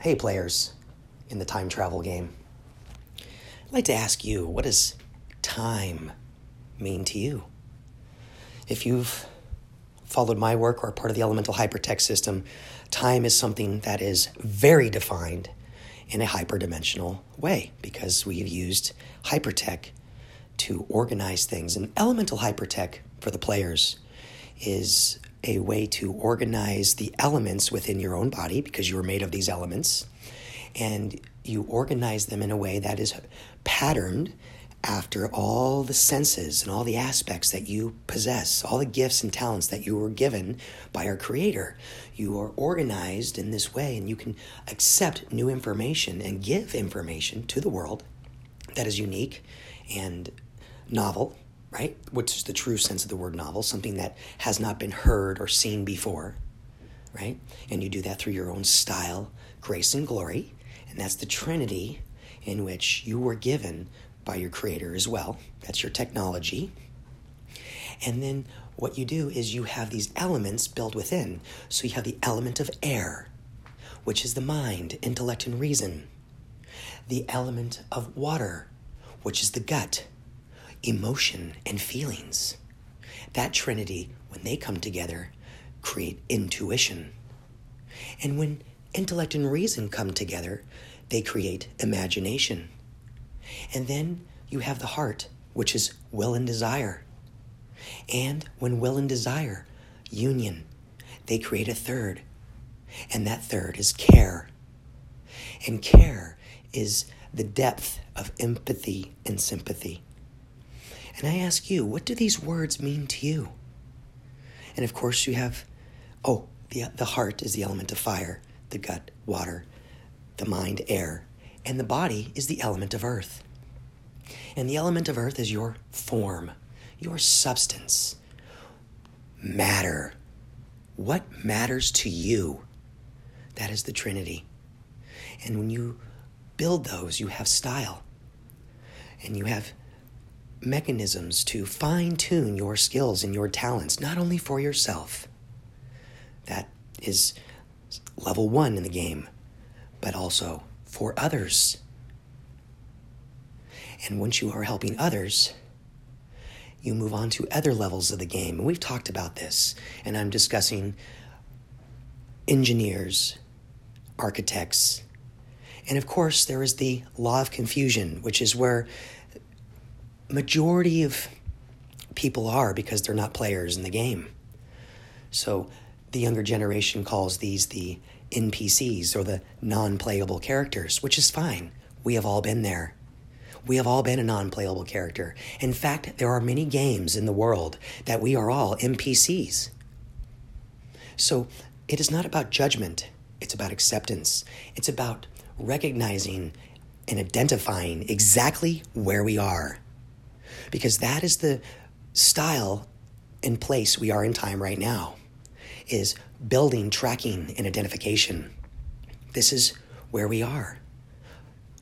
Hey, players in the time travel game. I'd like to ask you what does time mean to you? If you've followed my work or are part of the elemental hypertech system, time is something that is very defined in a hyperdimensional way because we've used hypertech to organize things. And elemental hypertech for the players is a way to organize the elements within your own body because you are made of these elements and you organize them in a way that is patterned after all the senses and all the aspects that you possess, all the gifts and talents that you were given by our Creator. You are organized in this way, and you can accept new information and give information to the world that is unique and novel right? Which is the true sense of the word novel, something that has not been heard or seen before, right? And you do that through your own style, grace, and glory. And that's the Trinity in which you were given by your Creator as well. That's your technology. And then what you do is you have these elements built within. So you have the element of air, which is the mind, intellect, and reason. The element of water, which is the gut, emotion, and feelings. That trinity, when they come together, create intuition. And when intellect and reason come together, they create imagination. And then you have the heart, which is will and desire. And when will and desire union, they create a third. And that third is care. And care is the depth of empathy and sympathy. And I ask you, what do these words mean to you? And of course, you have, oh, the, the heart is the element of fire, the gut, water, the mind, air, and the body is the element of earth. And the element of earth is your form, your substance, matter. What matters to you? That is the Trinity. And when you build those, you have style and you have mechanisms to fine tune your skills and your talents, not only for yourself. That is level one in the game, but also for others. And once you are helping others, you move on to other levels of the game. And we've talked about this, and I'm discussing engineers, architects, and of course, there is the law of confusion, which is where majority of people are because they're not players in the game. So the younger generation calls these the NPCs or the non playable characters, which is fine. We have all been there. We have all been a non playable character. In fact, there are many games in the world that we are all NPCs. So it is not about judgment, it's about acceptance. It's about recognizing and identifying exactly where we are because that is the style and place we are in time right now is building tracking and identification. This is where we are.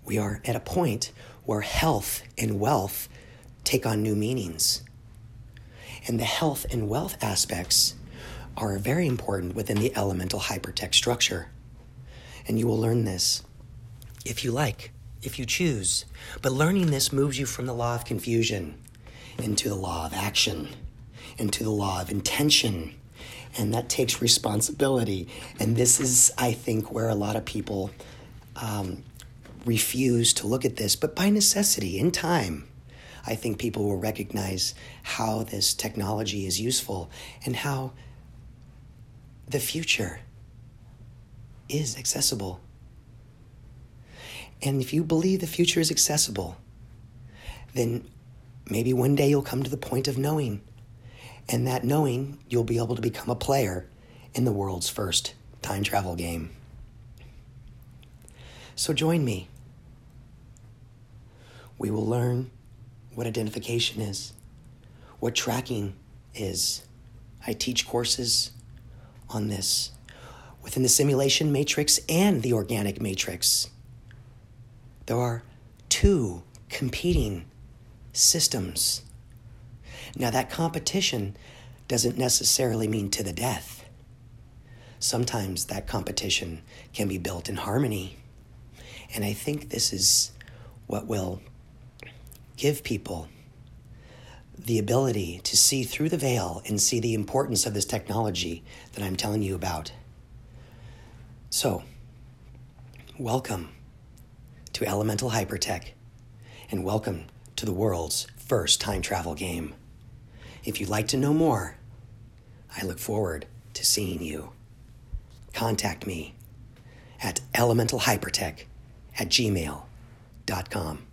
We are at a point where health and wealth take on new meanings. And the health and wealth aspects are very important within the elemental hypertech structure. And you will learn this if you like if you choose. But learning this moves you from the law of confusion into the law of action, into the law of intention. And that takes responsibility. And this is, I think, where a lot of people um, refuse to look at this, but by necessity, in time. I think people will recognize how this technology is useful and how the future is accessible and if you believe the future is accessible, then maybe one day you'll come to the point of knowing. And that knowing, you'll be able to become a player in the world's first time travel game. So join me. We will learn what identification is, what tracking is. I teach courses on this within the simulation matrix and the organic matrix. There are two competing systems. Now, that competition doesn't necessarily mean to the death. sometimes that competition can be built in harmony. And I think this is what will give people the ability to see through the veil and see the importance of this technology that I'm telling you about. So, welcome to Elemental Hypertech, and welcome to the world's first time travel game. If you'd like to know more, I look forward to seeing you. Contact me at elementalhypertech at gmail.com.